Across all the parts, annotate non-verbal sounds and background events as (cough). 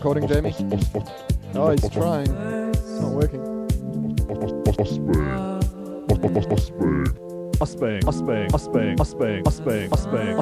recording, Jamie? Oh, he's trying. It's not working. Ospang. Ospang. Ospang. Ospang. Ospang. Ospang.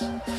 Yes.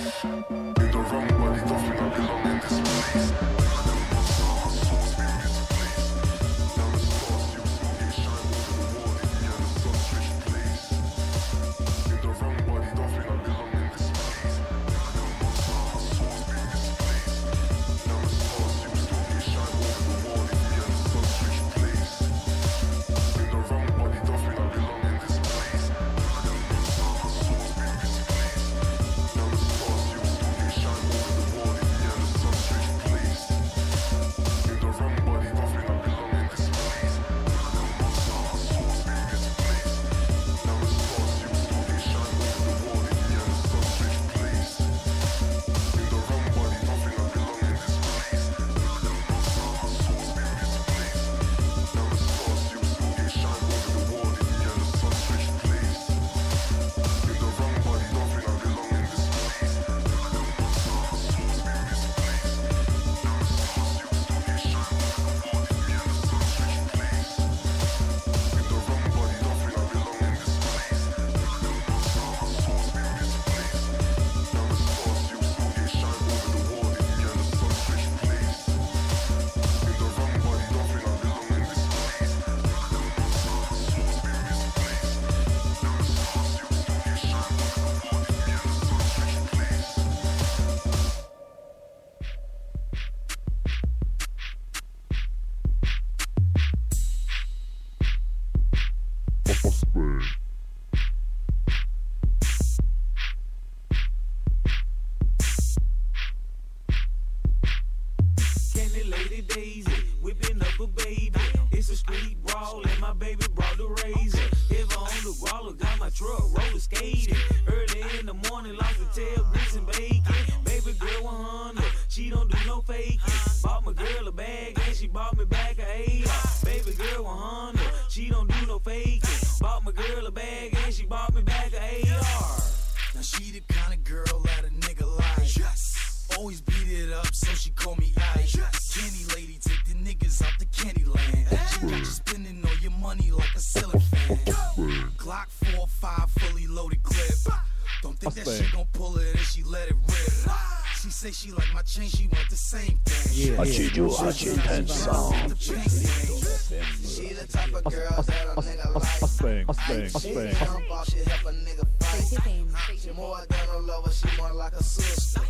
Help a nigga She the type of girl that help a nigga fight. She more than a lover, she more like a sister.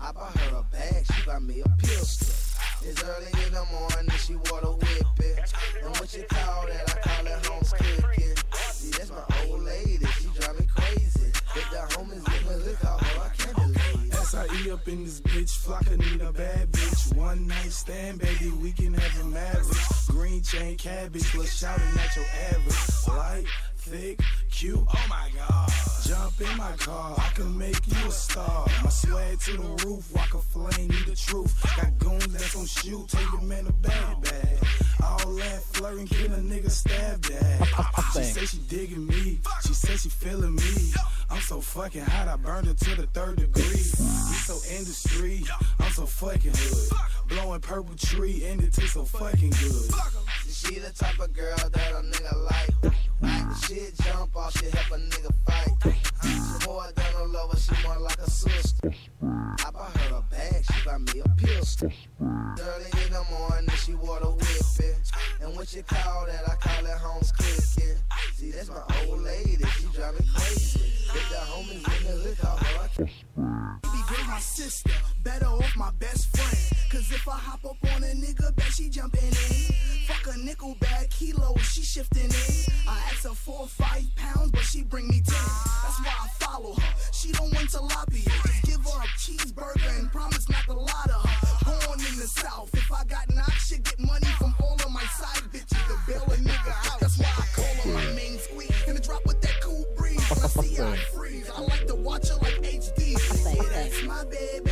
I buy her a bag, she buy me a pistol. It's early in the morning, she water whipping. And what you call that? I call it home cooking. See, that's my old lady, she drive me crazy. If the homies in the hood call her, I can't believe. S.I.E. up in this bitch, Flocka need a bad. One night stand, baby, we can have a marriage. Green chain cabbage, plus shouting at your average. Light, thick, cute, oh my god. Jump in my car, I can make you a star. My swag to the roof, walk a flame, need the truth. Got goons that's gon' shoot, take your man a bag bag. All that flirting, get a nigga stabbed at. She say she digging me, she say she feeling me. Fucking hot, I burned her to the third degree. We so industry, I'm so fucking hood. Blowing purple tree, and it tastes so fucking good. She the type of girl that a nigga like. Shit jump off, she help a nigga fight. She more than a lover, she more like a sister. I buy her a bag, she buy me a pistol. Early in the morning, she water whipping. And what you call that? I call it homes cooking. See, that's my old lady, she drive me crazy. Homies in the hood call her. Baby girl, my sister, better off my best friend. Cause if I hop up on a nigga, bet she jumping in. Fuck a nickel bag, kilo, she shifting in. I ask her four or five pounds, but she bring me ten. That's why I follow her. She don't want to tilapia. Just give her a cheeseburger and promise not to lie to her. Born in the south, if I got knocked, she get money from all of my side bitches to bail a nigga out. That's why I call her my main squeeze. And the drop with that cool breeze. When I see I watch her like HD. Yeah, that's my baby.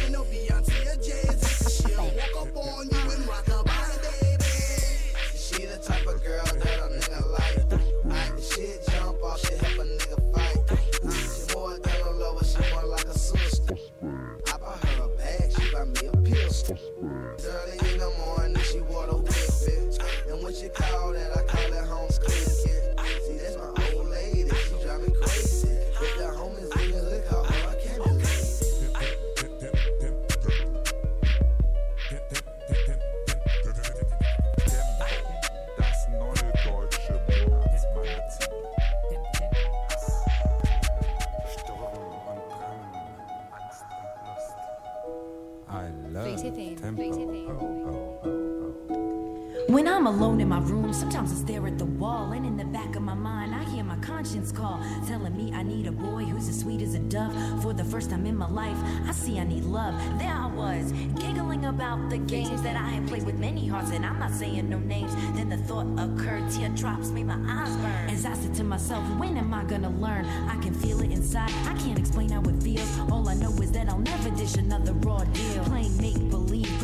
When I'm alone in my room, sometimes I stare at the wall, and in the back of my mind, I hear my conscience call, telling me I need a boy who's as sweet as a dove. For the first time in my life, I see I need love. There I was, giggling about the games that I had played with many hearts, and I'm not saying no names. Then the thought occurred, teardrops made my eyes burn. As I said to myself, when am I gonna learn? I can feel it inside, I can't explain how it feels. All I know is that I'll never dish another raw deal. Playing make believe,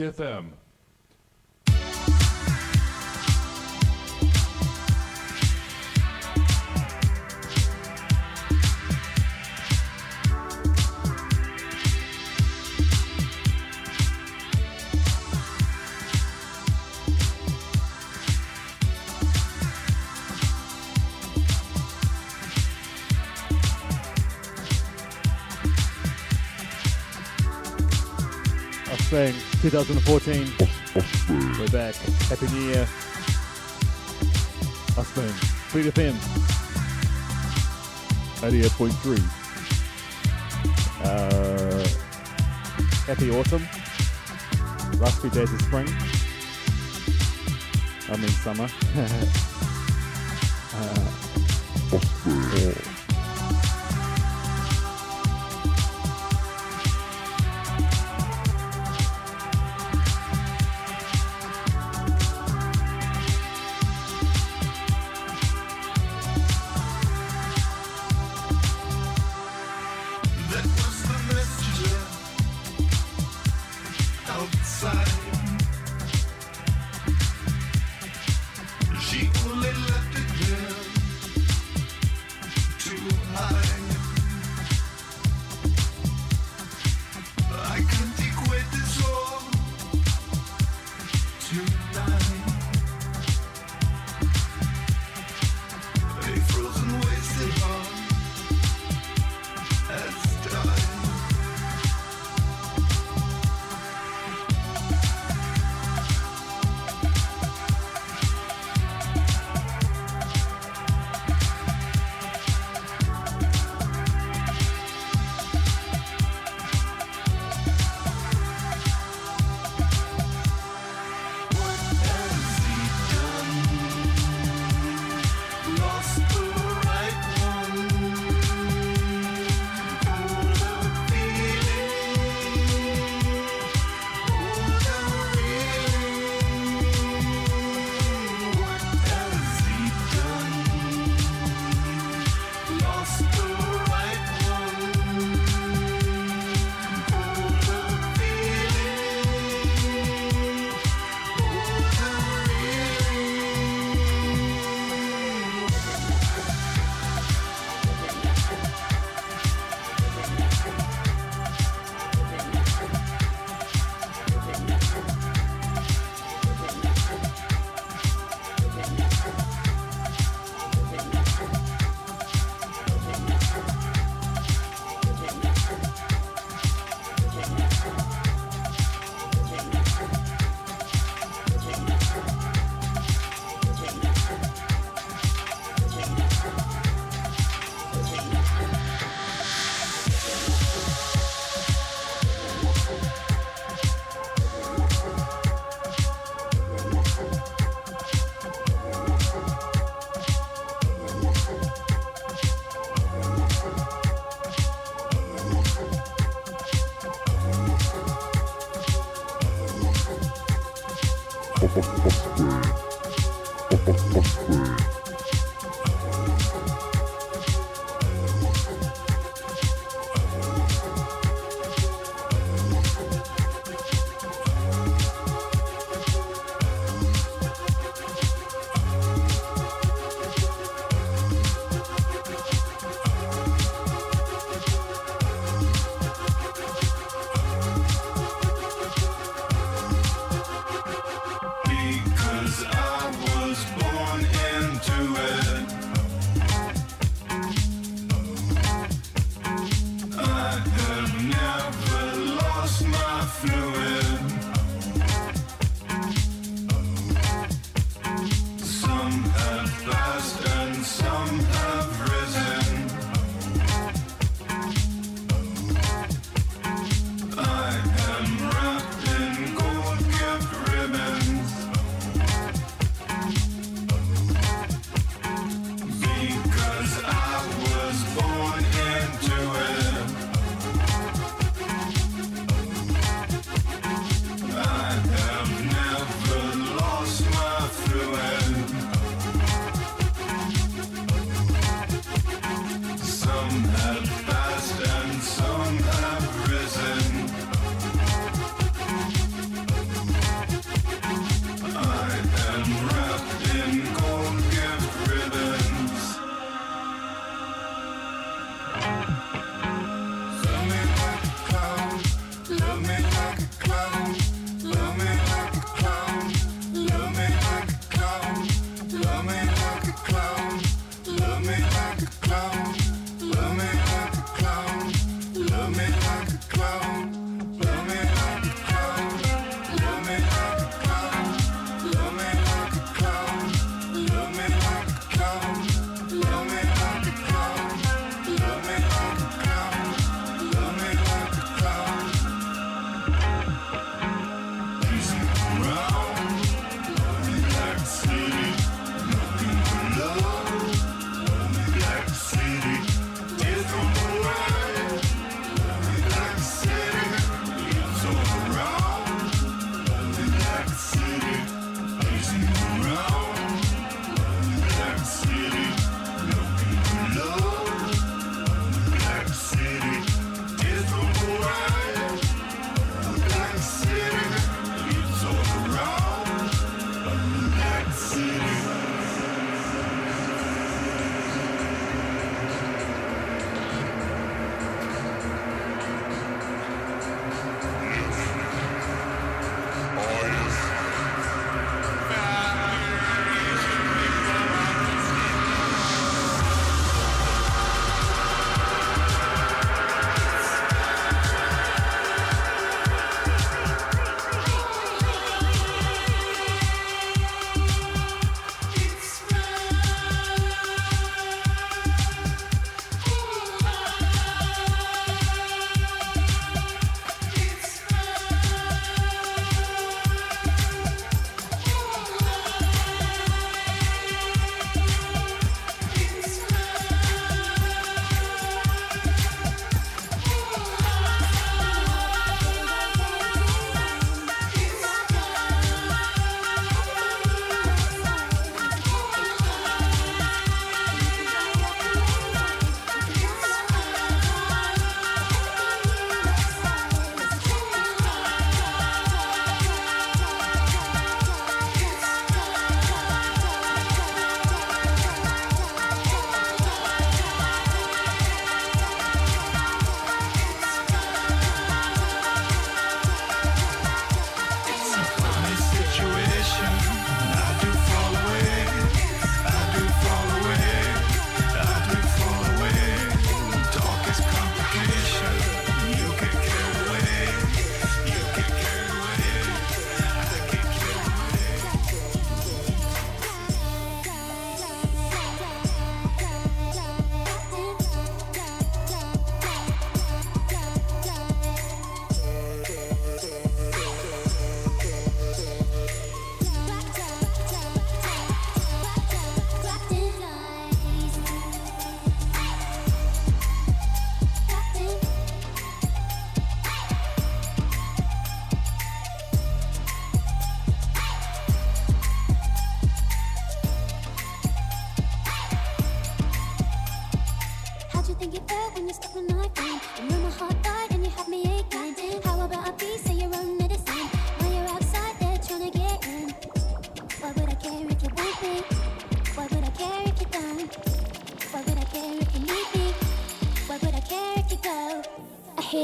HFM. 2014. We're back. Happy New Year. Osman, Fleet FM. 88.3. Uh, happy autumn. Last few days of spring. I mean summer. (laughs)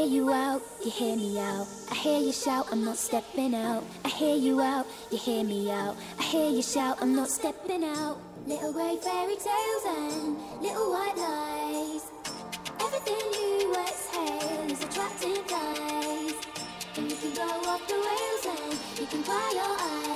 you out, you hear me out. I hear you shout, I'm not stepping out. I hear you out, you hear me out. I hear you shout, I'm not stepping out. Little grey fairy tales and little white lies. Everything you exhale is attracting guys. And you can go off the rails and you can cry your eyes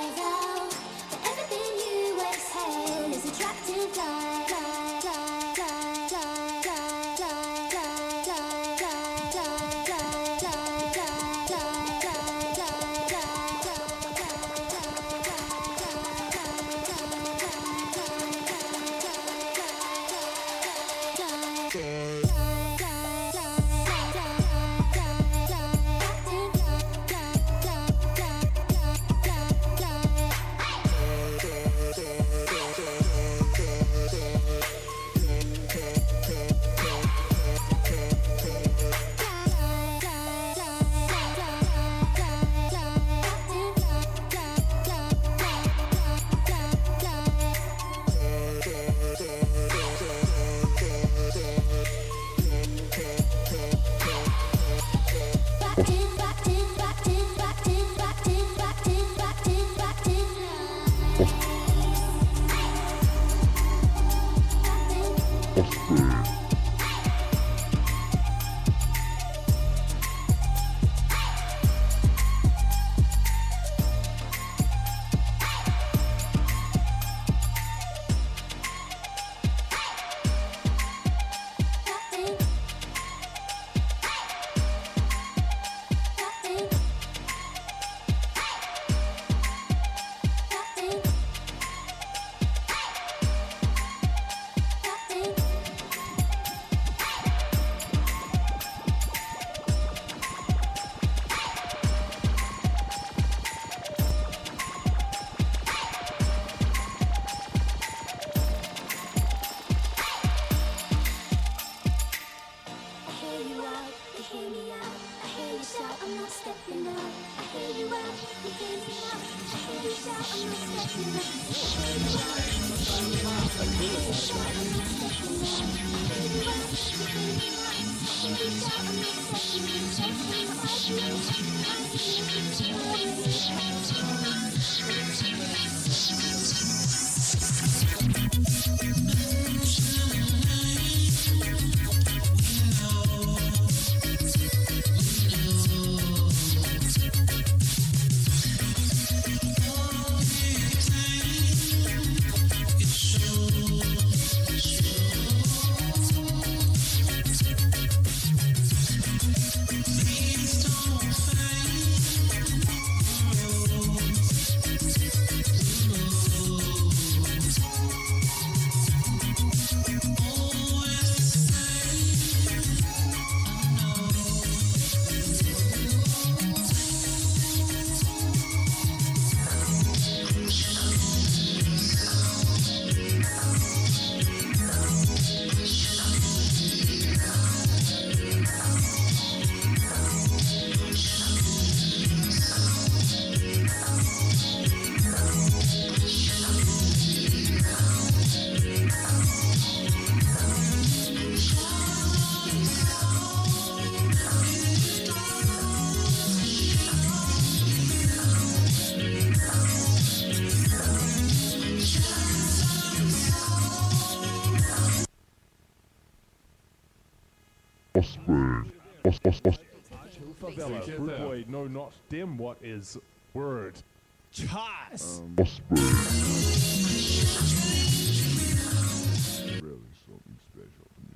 dim. What is word? Chas. Um, Really something special to me.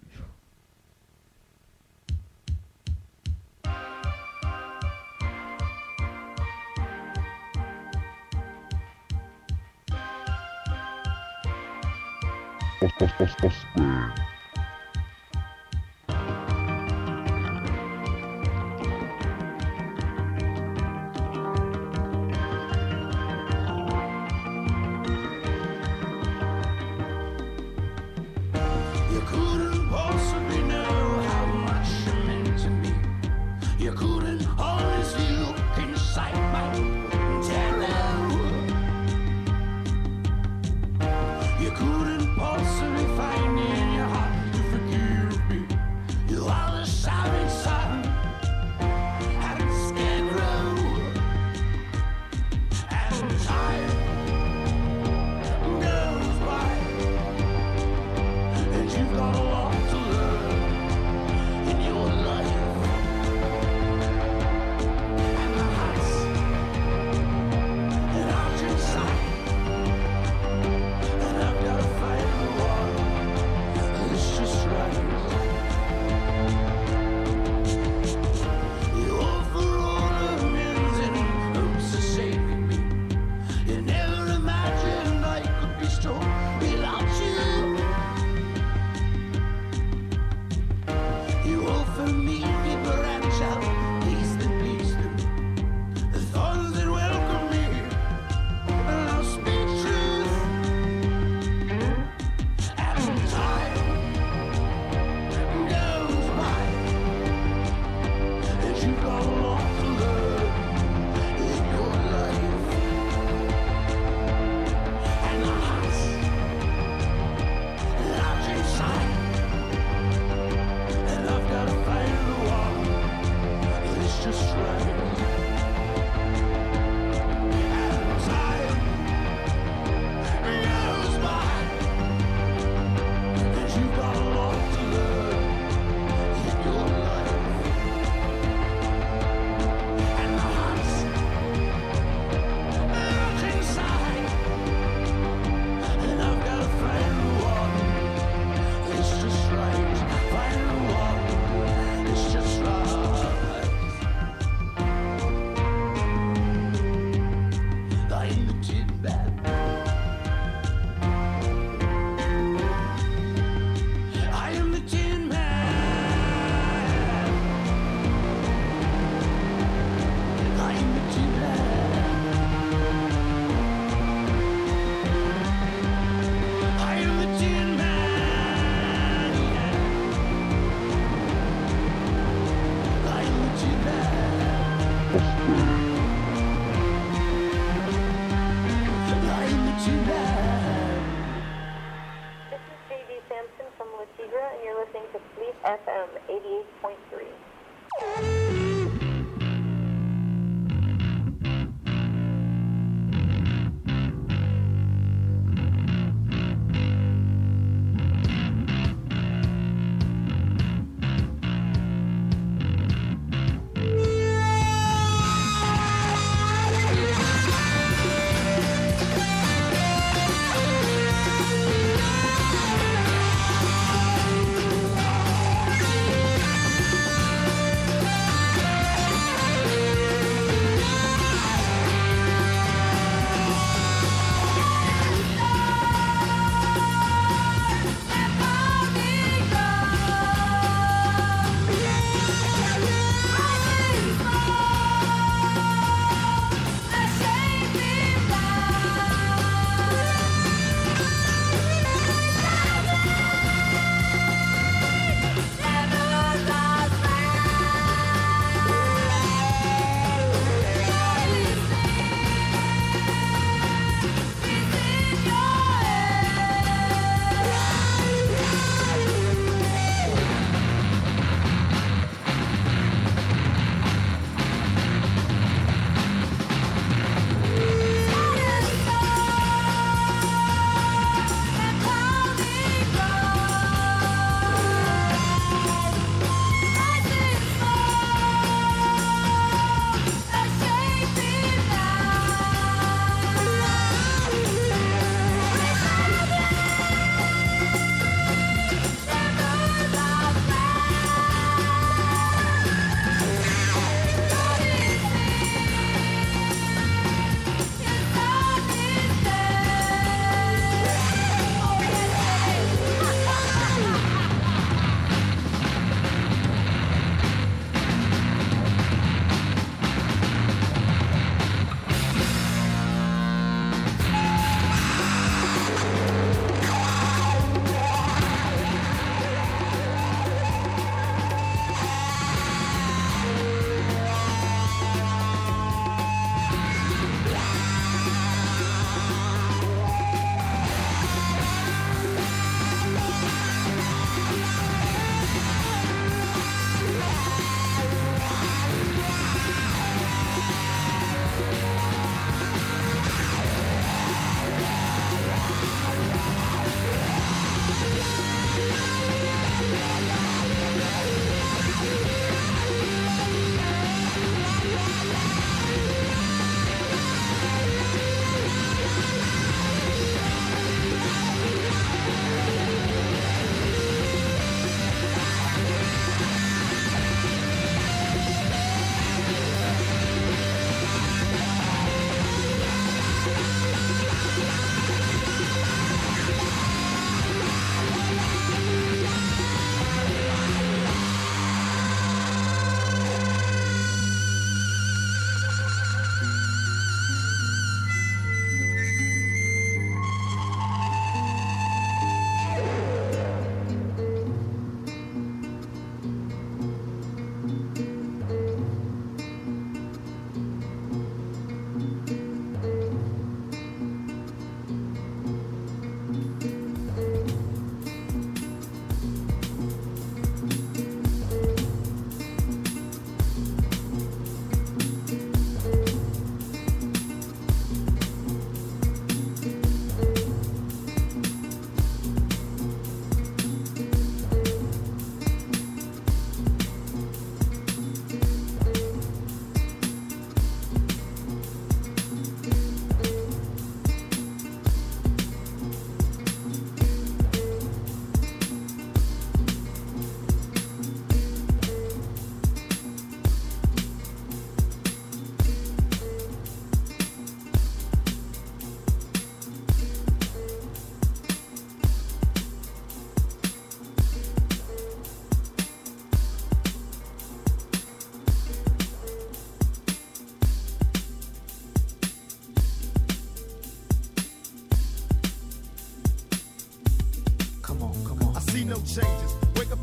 You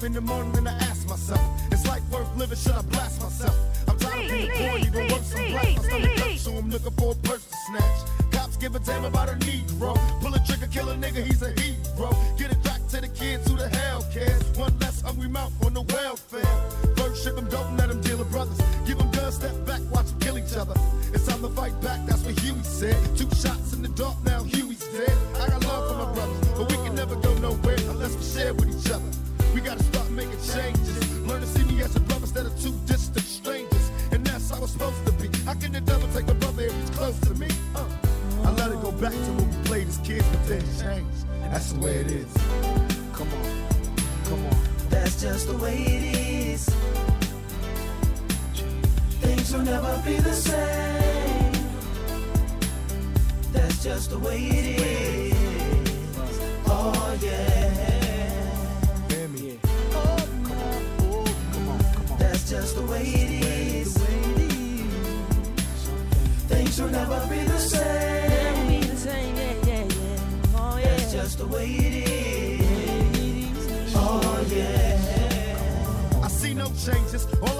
in the morning and I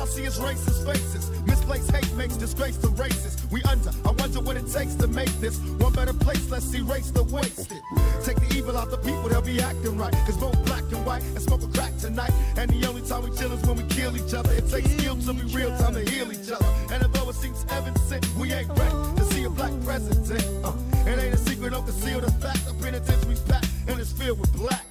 I see is racist faces. Misplaced hate makes disgrace to races. We under. I wonder what it takes to make this one better place. Let's erase the wasted. Take the evil out the people, they'll be acting right. Cause both black and white and smoke a crack tonight. And the only time we chill is when we kill each other. It takes skill to be real time to heal each other. And although it seems heaven sent, we ain't ready to see a black president. Uh, it ain't a secret, don't conceal the fact. The penitentiary's packed and it's filled with blacks.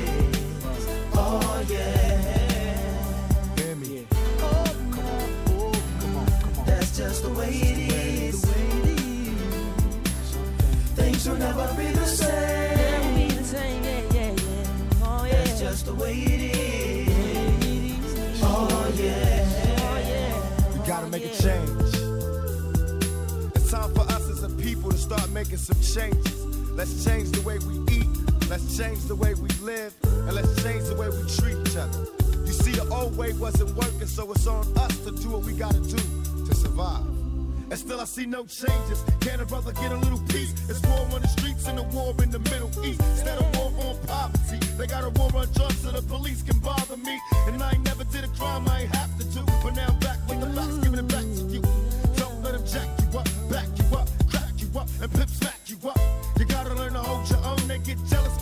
Oh yeah. Hear me. Oh come on. That's just the way it is. Things will never be the same. That's just the way it is. Oh yeah. We gotta make a change. It's time for us as a people to start making some changes. Let's change the way we. Let's change the way we live. And let's change the way we treat each other. You see, the old way wasn't working, so it's on us to do what we gotta do to survive. And still I see no changes. Can a brother get a little peace? It's war on the streets and a war in the Middle East. Instead of war on poverty, they got a war on drugs so the police can bother me. And I ain't never did a crime I ain't have to do. But now I'm back with the facts,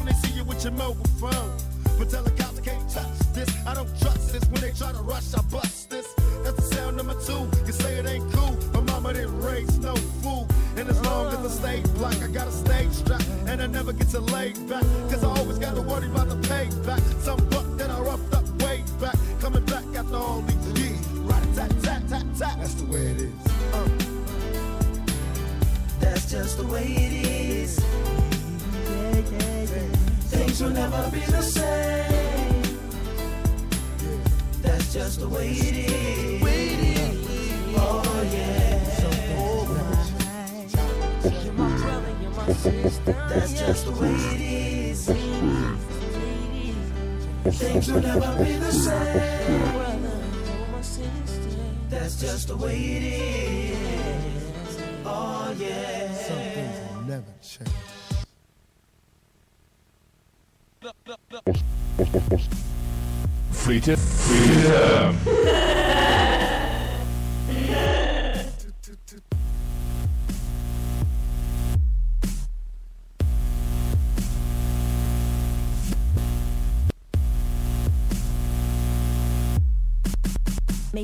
they see you with your mobile phone. But tell the cops can't touch this. I don't trust this. When they try to rush, I bust this. That's the sound number two. You say it ain't cool. My mama didn't raise no fool. And as long as I stay black, I got a stage strap. And I never get to lay back. Cause I always gotta worry about the payback. Some buck that I roughed up way back. Coming back after all these years. Right tat tat tat tat. That's the way it is. Uh. That's just the way it is. Things will never be the same. That's just the way it is. Oh yeah. You're my brother, you're my sister. That's just the way it is. Things will never be the same. That's just the way it is. Oh yeah. Some things will never change. Freedom. (laughs) Freedom.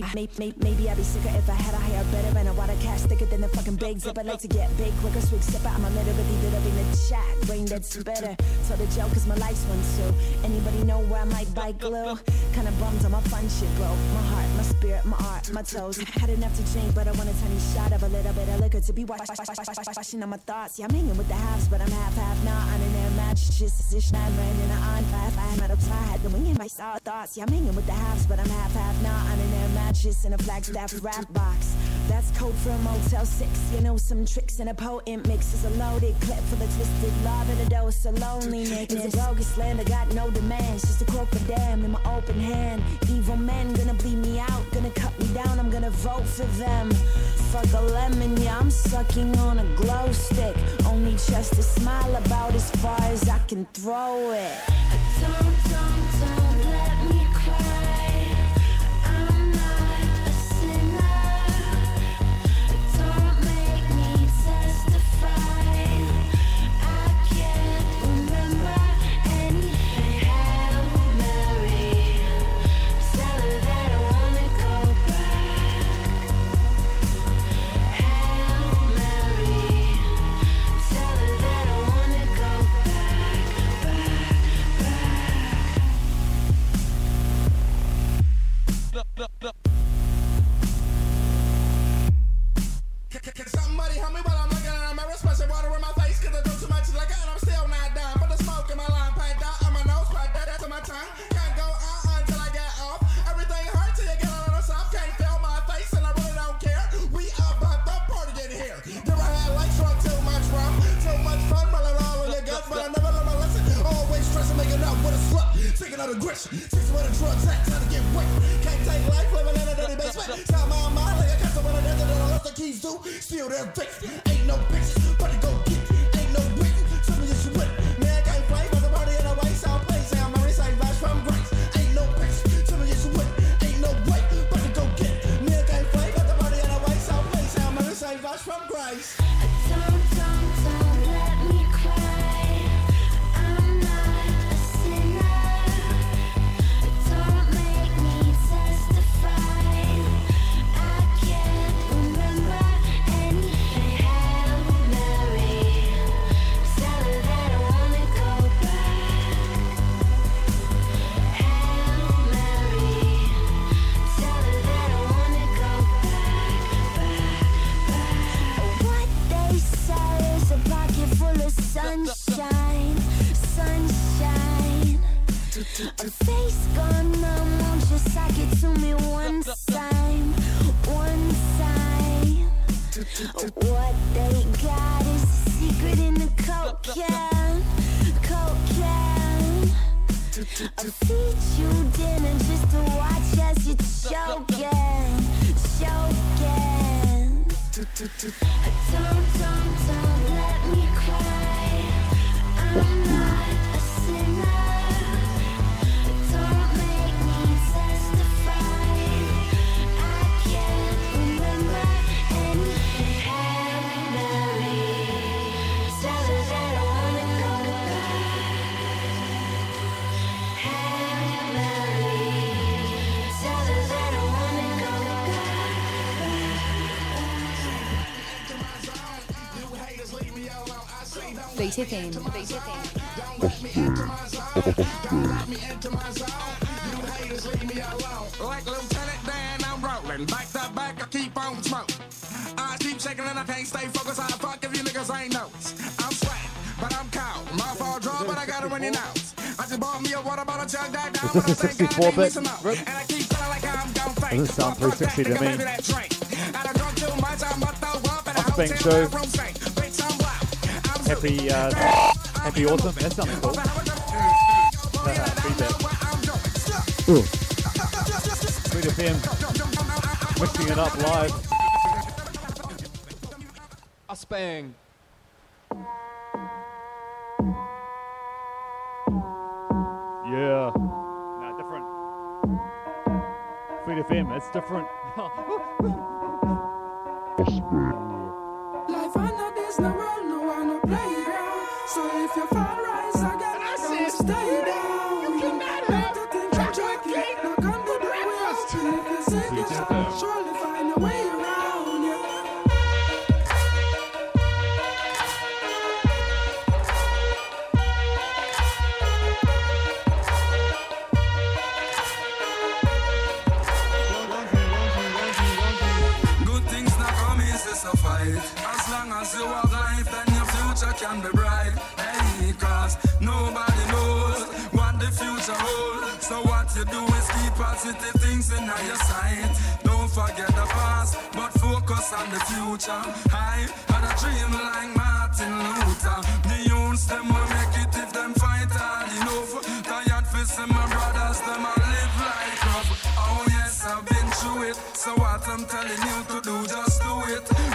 Maybe, maybe, maybe, I'd be sicker if I had a higher better and a water cash thicker than the fucking big zipper. Like to get big quicker, swig sipper. I'm a literally lit up in the chat. Brain that's better. So the joke is my life's one too. Anybody know where I might bite glue? Kinda bummed on my fun shit, bro. My heart, my spirit, my art, my toes. Had enough to drink, but I want a tiny shot of a little bit of liquor to be wash, wash, wash, washing on my thoughts. Yeah, I'm hanging with the halves, but I'm half half now. On an air match, just position I'm running on five. I had up, so I had to wing in my thoughts. Yeah, I'm hanging with the halves, but I'm half half now. On an air match. Matches in a Flagstaff rap box. That's code for a Motel 6. You know, some tricks in a potent mix. Is a loaded clip for the twisted love and a dose of loneliness. It's a bogus land, got no demands. Just a for damn in my open hand. Evil men gonna bleed me out, gonna cut me down. I'm gonna vote for them. Fuck a lemon, yeah, I'm sucking on a glow stick. Only just a smile about as far as I can throw it. Somebody help me while I'm looking at? Splashing water in my I too much and I'm still not done. Put the smoke in my out on my nose, on my tongue. Can't go uh until I get off. Everything till you get on the soft. Can't feel my face and I really don't care. We about the party on too much. Too much fun all but I never learned my lesson. Always stressing, making out with a slut. Taking out keys do. Still there fixed. Ain't no bitches, but to go get. Ain't no written. Something just wet. Man, can't play for the party in a way. South place. Sound my wrist like vibes from grace. Ain't no bitches. Something just wet. Ain't no way, but to go get. Man, can't play for the party in a way. South place. Sound my wrist like vibes from grace. Sunshine, sunshine. A face gone numb, won't you suck it to me one time, one time? What they got is a secret in the coke can, coke can. I feed you dinner just to watch as you're choking, choking. Don't, don't, don't let me Beat FM. Beat Like Lieutenant Dan, I'm rolling. Back to back, I keep on smoking. I keep shaking and I can't stay focused. The fuck if you niggas ain't noticed? I'm sweating, but I'm cold. Mouth all dry, but I got it when you know. I just bought me a water bottle, chug that down, Is but I this think 64 I need me bit? some more. And I keep feeling like I'm gon' fake. Doesn't sound 360 to me. Maybe that drink. And I drunk too much, I'm about to throw up in a hotel show. bathroom sink. Happy, uh, happy autumn. That sounds cool. Uh, that. Sweet FM. Mixing it up live. Us bang. Yeah. Nah, different. Sweet FM. It's different. (laughs) Life Positive things in your sight. Don't forget the past, but focus on the future. I had a dream like Martin Luther. Millions them will make it if them fight hard enough. Tired facing my brothers, them I live like rough. Oh yes, I've been through it. So what I'm telling you to do, just do it.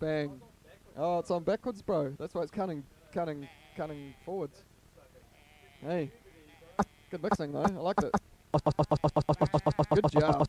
Bang! Oh, it's on backwards, bro. That's why it's cutting, cutting, cutting forwards. Hey. Good mixing, though. I liked it. Good job.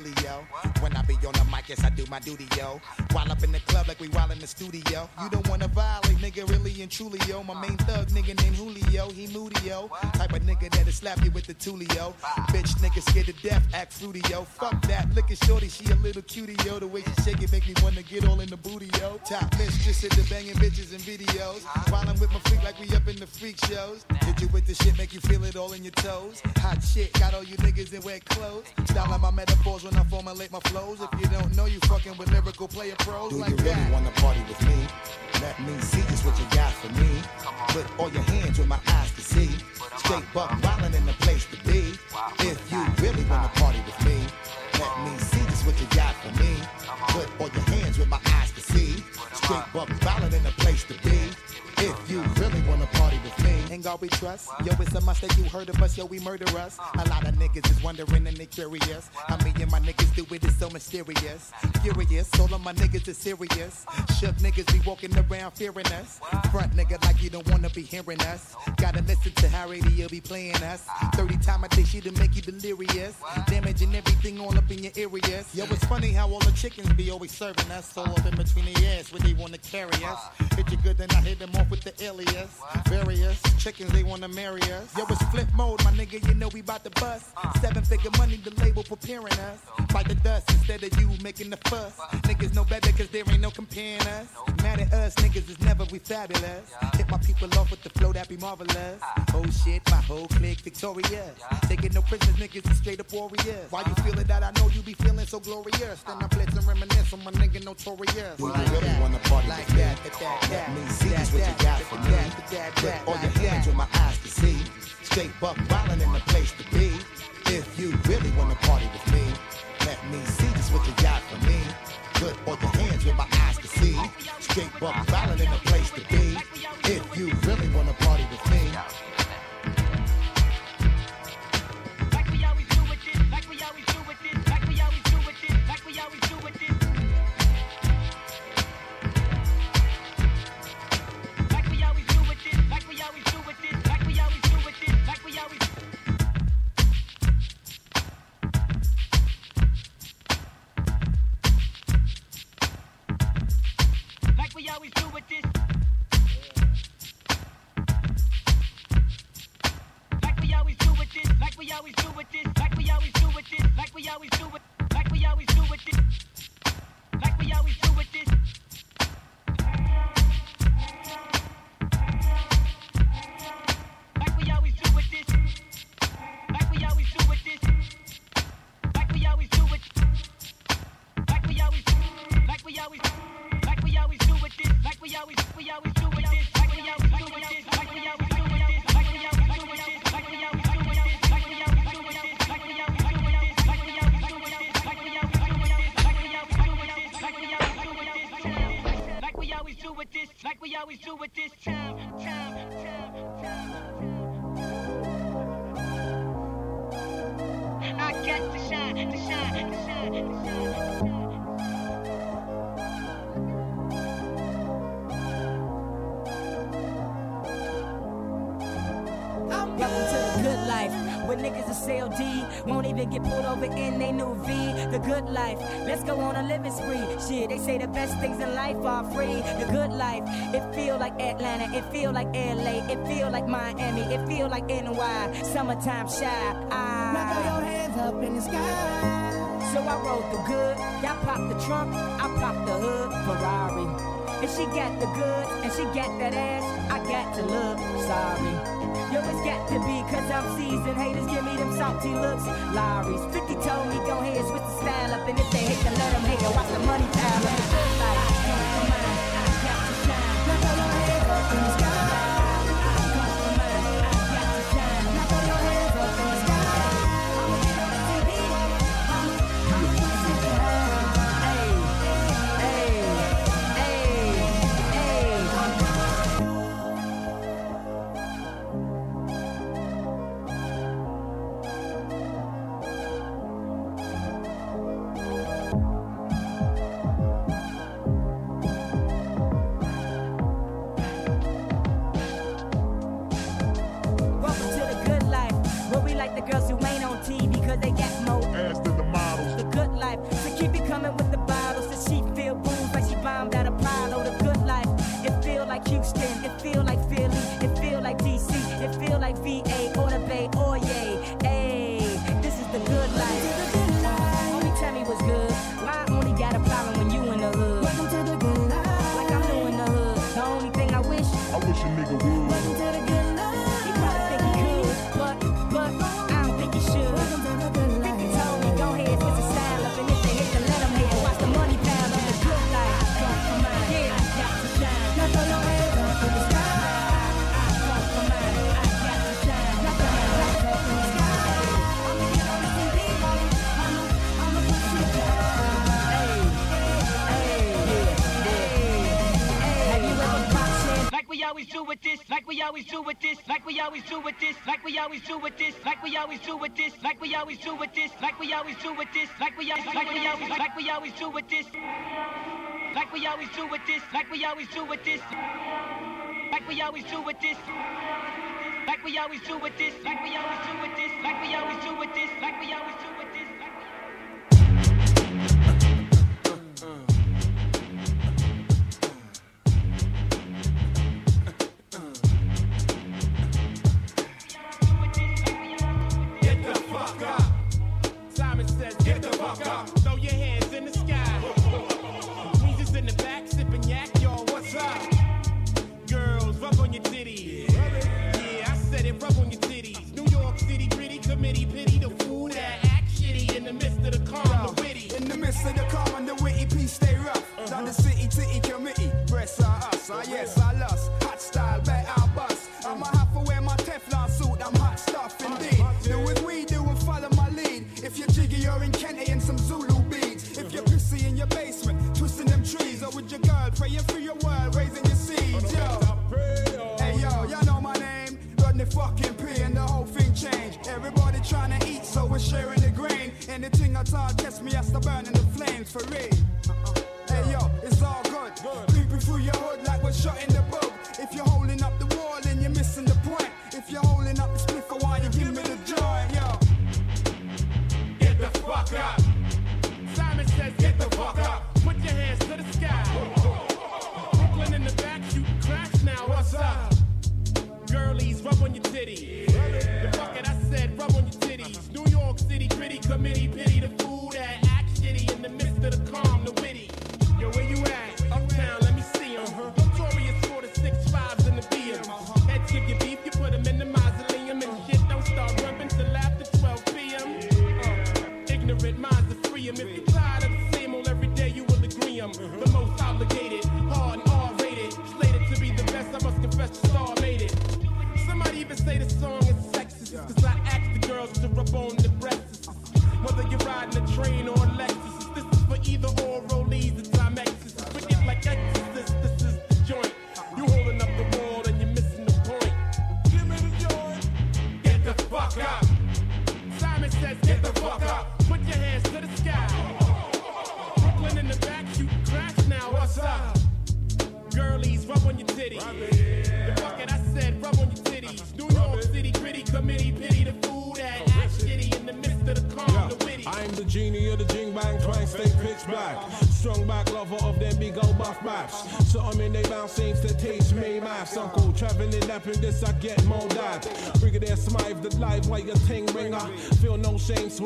Yo. When I be on the mic, yes, I do my duty, yo. While up in the club like we while in the studio. You don't wanna violate, nigga, really and truly, yo. My main thug nigga named Julio, he moody, yo. Type of nigga that'll slap you with the tulio. Bitch, nigga scared to death, act fruity, yo. Fuck that, look at shorty, she a little cutie, yo. The way she shake it make me wanna get all in the booty, yo. Top mistress at the banging bitches and videos. While I'm with my freak like we up in the freak shows. Hit you with the shit, make you feel it all in your toes. Hot shit, got all you niggas in wet clothes. Style my metaphors when I formulate my flows. If you don't know, you fucking with lyrical player pros Do like you really that. wanna party with me? Let me see just what you got for me. Put all your hands with my eyes to see. Straight buck wildin' in the place to be. If you really wanna party with me, let me see just what you got for me. Put all your hands with my eyes to see. Straight buck wildin' in the place to be. If you really wanna party with me. In God we trust. Yo, it's a must that you heard of us. Yo, we murder us. A lot of niggas is wondering and they curious. How me and my niggas do it is so mysterious. Furious, all of my niggas is serious. Shook niggas be walking around fearing us. Front nigga like you don't wanna be hearing us. Gotta listen to how radio be playing us. 30 time a day she to make you delirious. Damaging everything all up in your areas. Yo, it's funny how all the chickens be always serving us. All up in between the ass where they wanna carry us. Hit you good, then I hit them off with the alias. Various chickens, they wanna marry us. Yo, it's flip mode, my nigga, you know we bout to bust. Seven figure money, the label preparing us. Fight the dust instead of you making the fuss. Niggas know better cause there ain't no comparing us. Mad at us, niggas is never we fabulous. Hit my people off with the flow that be marvelous. Oh shit, my whole clique victorious. Taking no prisoners, niggas is straight up warriors. Why you feeling that? I know you be feeling so glorious. Then I blitz and reminisce on my nigga notorious. Do you really wanna party Like with me? that, that, that, that. Let me see just what you got for me. Put all your hands with my eyes to see. Straight buck wildin' in the place to be. If you really wanna party with me, let me see just what you got for me. Put all your hands with my eyes to see. Straight buck wildin' in the place to be. If you really wanna I got to shine, to shine, to shine, to shine. Where niggas is CLD, won't even get pulled over in they new V. The good life, let's go on a living spree. Shit, they say the best things in life are free. The good life, it feel like Atlanta, it feel like LA, it feel like Miami, it feel like NY. Summertime shy. I ah. now throw your hands up in the sky. So I rode the good, y'all pop the trunk, I pop the hood, Ferrari. And she got the good, and she got that ass, I got to look sorry. Yo, it's got to be, cause I'm seasoned. Haters give me them salty looks. Lawry's 50 told me, go ahead, switch the style up. And if they hate, then let them hate. Watch the money pile up. Life, come from mine, I got to shine. Now throw your hands up in the sky. we always do with this, like we always do with this, like we always do with this, like we always do with this, like we always do with this, like we always do with this, like we always do with this, like we always like we always like we always do with this. Like we always do with this, like we always do with this. Like we always do with this. Like we always do with this, like we always do with this, like we always do with this, like we always do with this.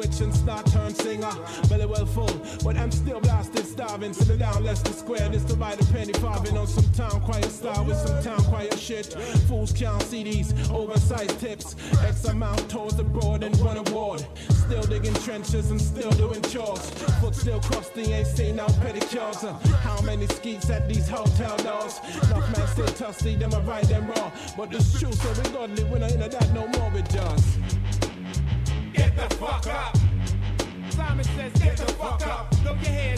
kitchen star turned singer. Belly well full, but I'm still blasted, starving. Sit down, let's just square. This divide a penny farthing on some town quiet style with some town quiet shit. Fools count CDs, oversized tips. X amount towards the broad and run award. Still digging trenches and still doing chores. Foot still crusty, ain't seen no pedicures. Uh, how many skeets at these hotel doors? Enough man still tusty, them are right them raw. But the shoes so ungodly, we're not into that no more with just. Get the fuck up. Simon says, get the fuck up. Throw your hands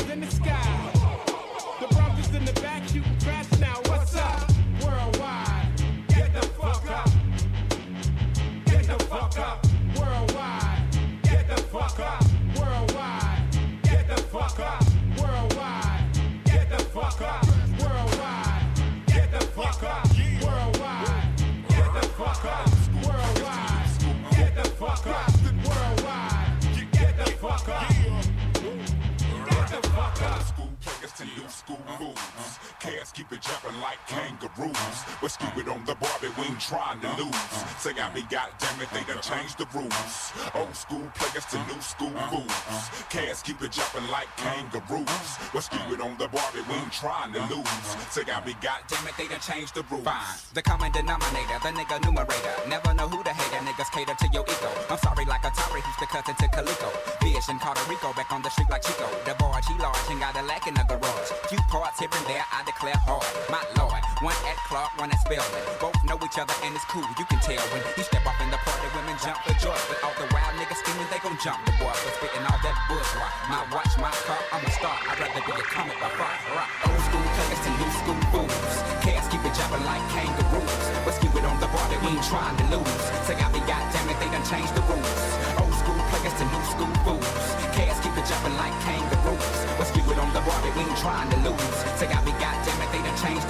trying to lose. Say I be goddamn it, they done changed the rules. Old school players to new school fools. Cats keep it jumping like kangaroos. Skew it on the Barbie, we ain't trying to lose. Say I be goddamn it, they done changed the rules. Fine. The common denominator, the nigga numerator. Never know who the hater, niggas cater to your ego. I'm sorry, like Atari, who's the cousin to Calico. Fish in Puerto Rico, back on the street like Chico. The barge, he large and got a lack in the garage. Few parts here and there, I declare hard. My lord, one at Clark, one at Spelman. Both each other and it's cool, you can tell when you step off in the party, women jump for joy. But all the wild niggas screaming, they gon' jump the boy for spitting all that bourgeois. My watch, my car, I'm a star. I'd rather be a comic by far. Rock. Old school players to new school fools. Cats keep it jumping like kangaroos. But skew it on the party, we ain't trying to lose. Say I be goddamn it, they done changed the rules. Old school players to new school fools. Cats keep it jumping like kangaroos. But skew it on the party, we ain't trying to lose. Say I be goddamn it, they done changed.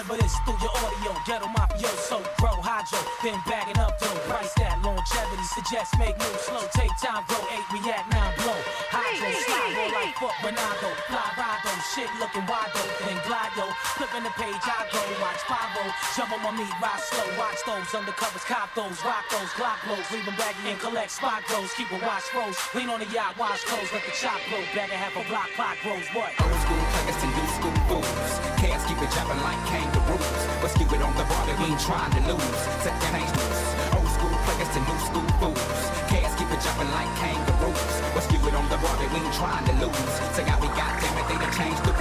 Deliver this through your audio, ghetto mafioso, grow hydro, then bagging up dough. Price that longevity, suggest make moves slow, take time, grow eight, react now, blow. Hydro, slide, roll like fuck ride shit looking wide then glide yo. Flipping the page, I go, watch five jump on my meat, ride slow, watch those undercovers, cop those, rock those, glock blows, leave them baggy and collect spot goes, keep a watch froze, lean on the yacht, wash clothes, let the chop blow, bag a half a block, clock grows, what? Old school players to new school fools. Cats keep it jumping like kangaroos. But skew it on the barbie, we ain't trying to lose. Set change loose. Old school players to new school fools. Cats keep it jumping like kangaroos. But skew it on the barbie, we ain't trying to lose. Say out we changed the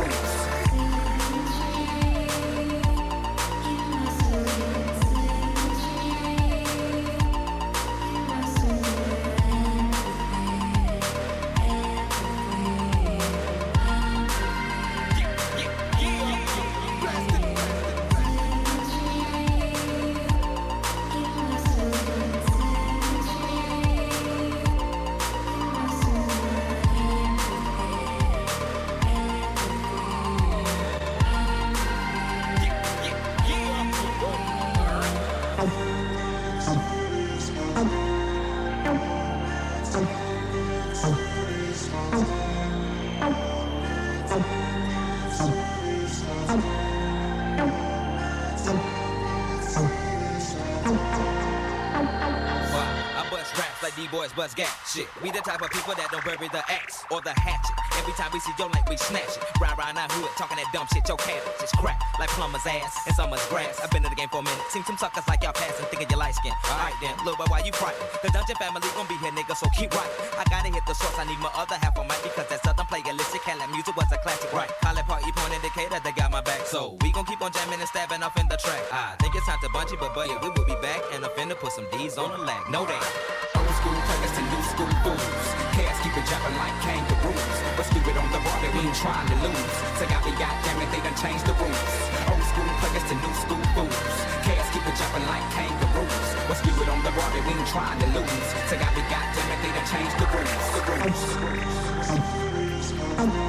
like gas. Shit, we the type of people that don't bury the axe or the hatchet. Every time we see your link, we snatch it. Ride around our hood, talking that dumb shit. Your cabbage is crap, like plumber's ass and summer's grass. I've been in the game for a minute. Seen some suckers like y'all passing, thinking you light skin. Alright then, little boy, why you frightened? The dungeon family gon' be here, nigga, so keep right. I gotta hit the source, I need my other half on mic because that southern playlist, Cali music was a classic, right? It party point indicator, they got my back. So we gon' keep on jamming and stabbing off in the track. I think it's time to it, but yeah, we will be back and offend to put some D's on the lag. No that. Kangaroos. But stupid on the barbie, we ain't trying to lose. Say I be goddamn it, they done changed the rules. Old school players to new school fools. Cats keep it jumping like kangaroos. But stupid on the barbie, we ain't trying to lose. Say I be goddamn it, they done changed the rules. The rules. Watch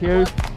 thanks,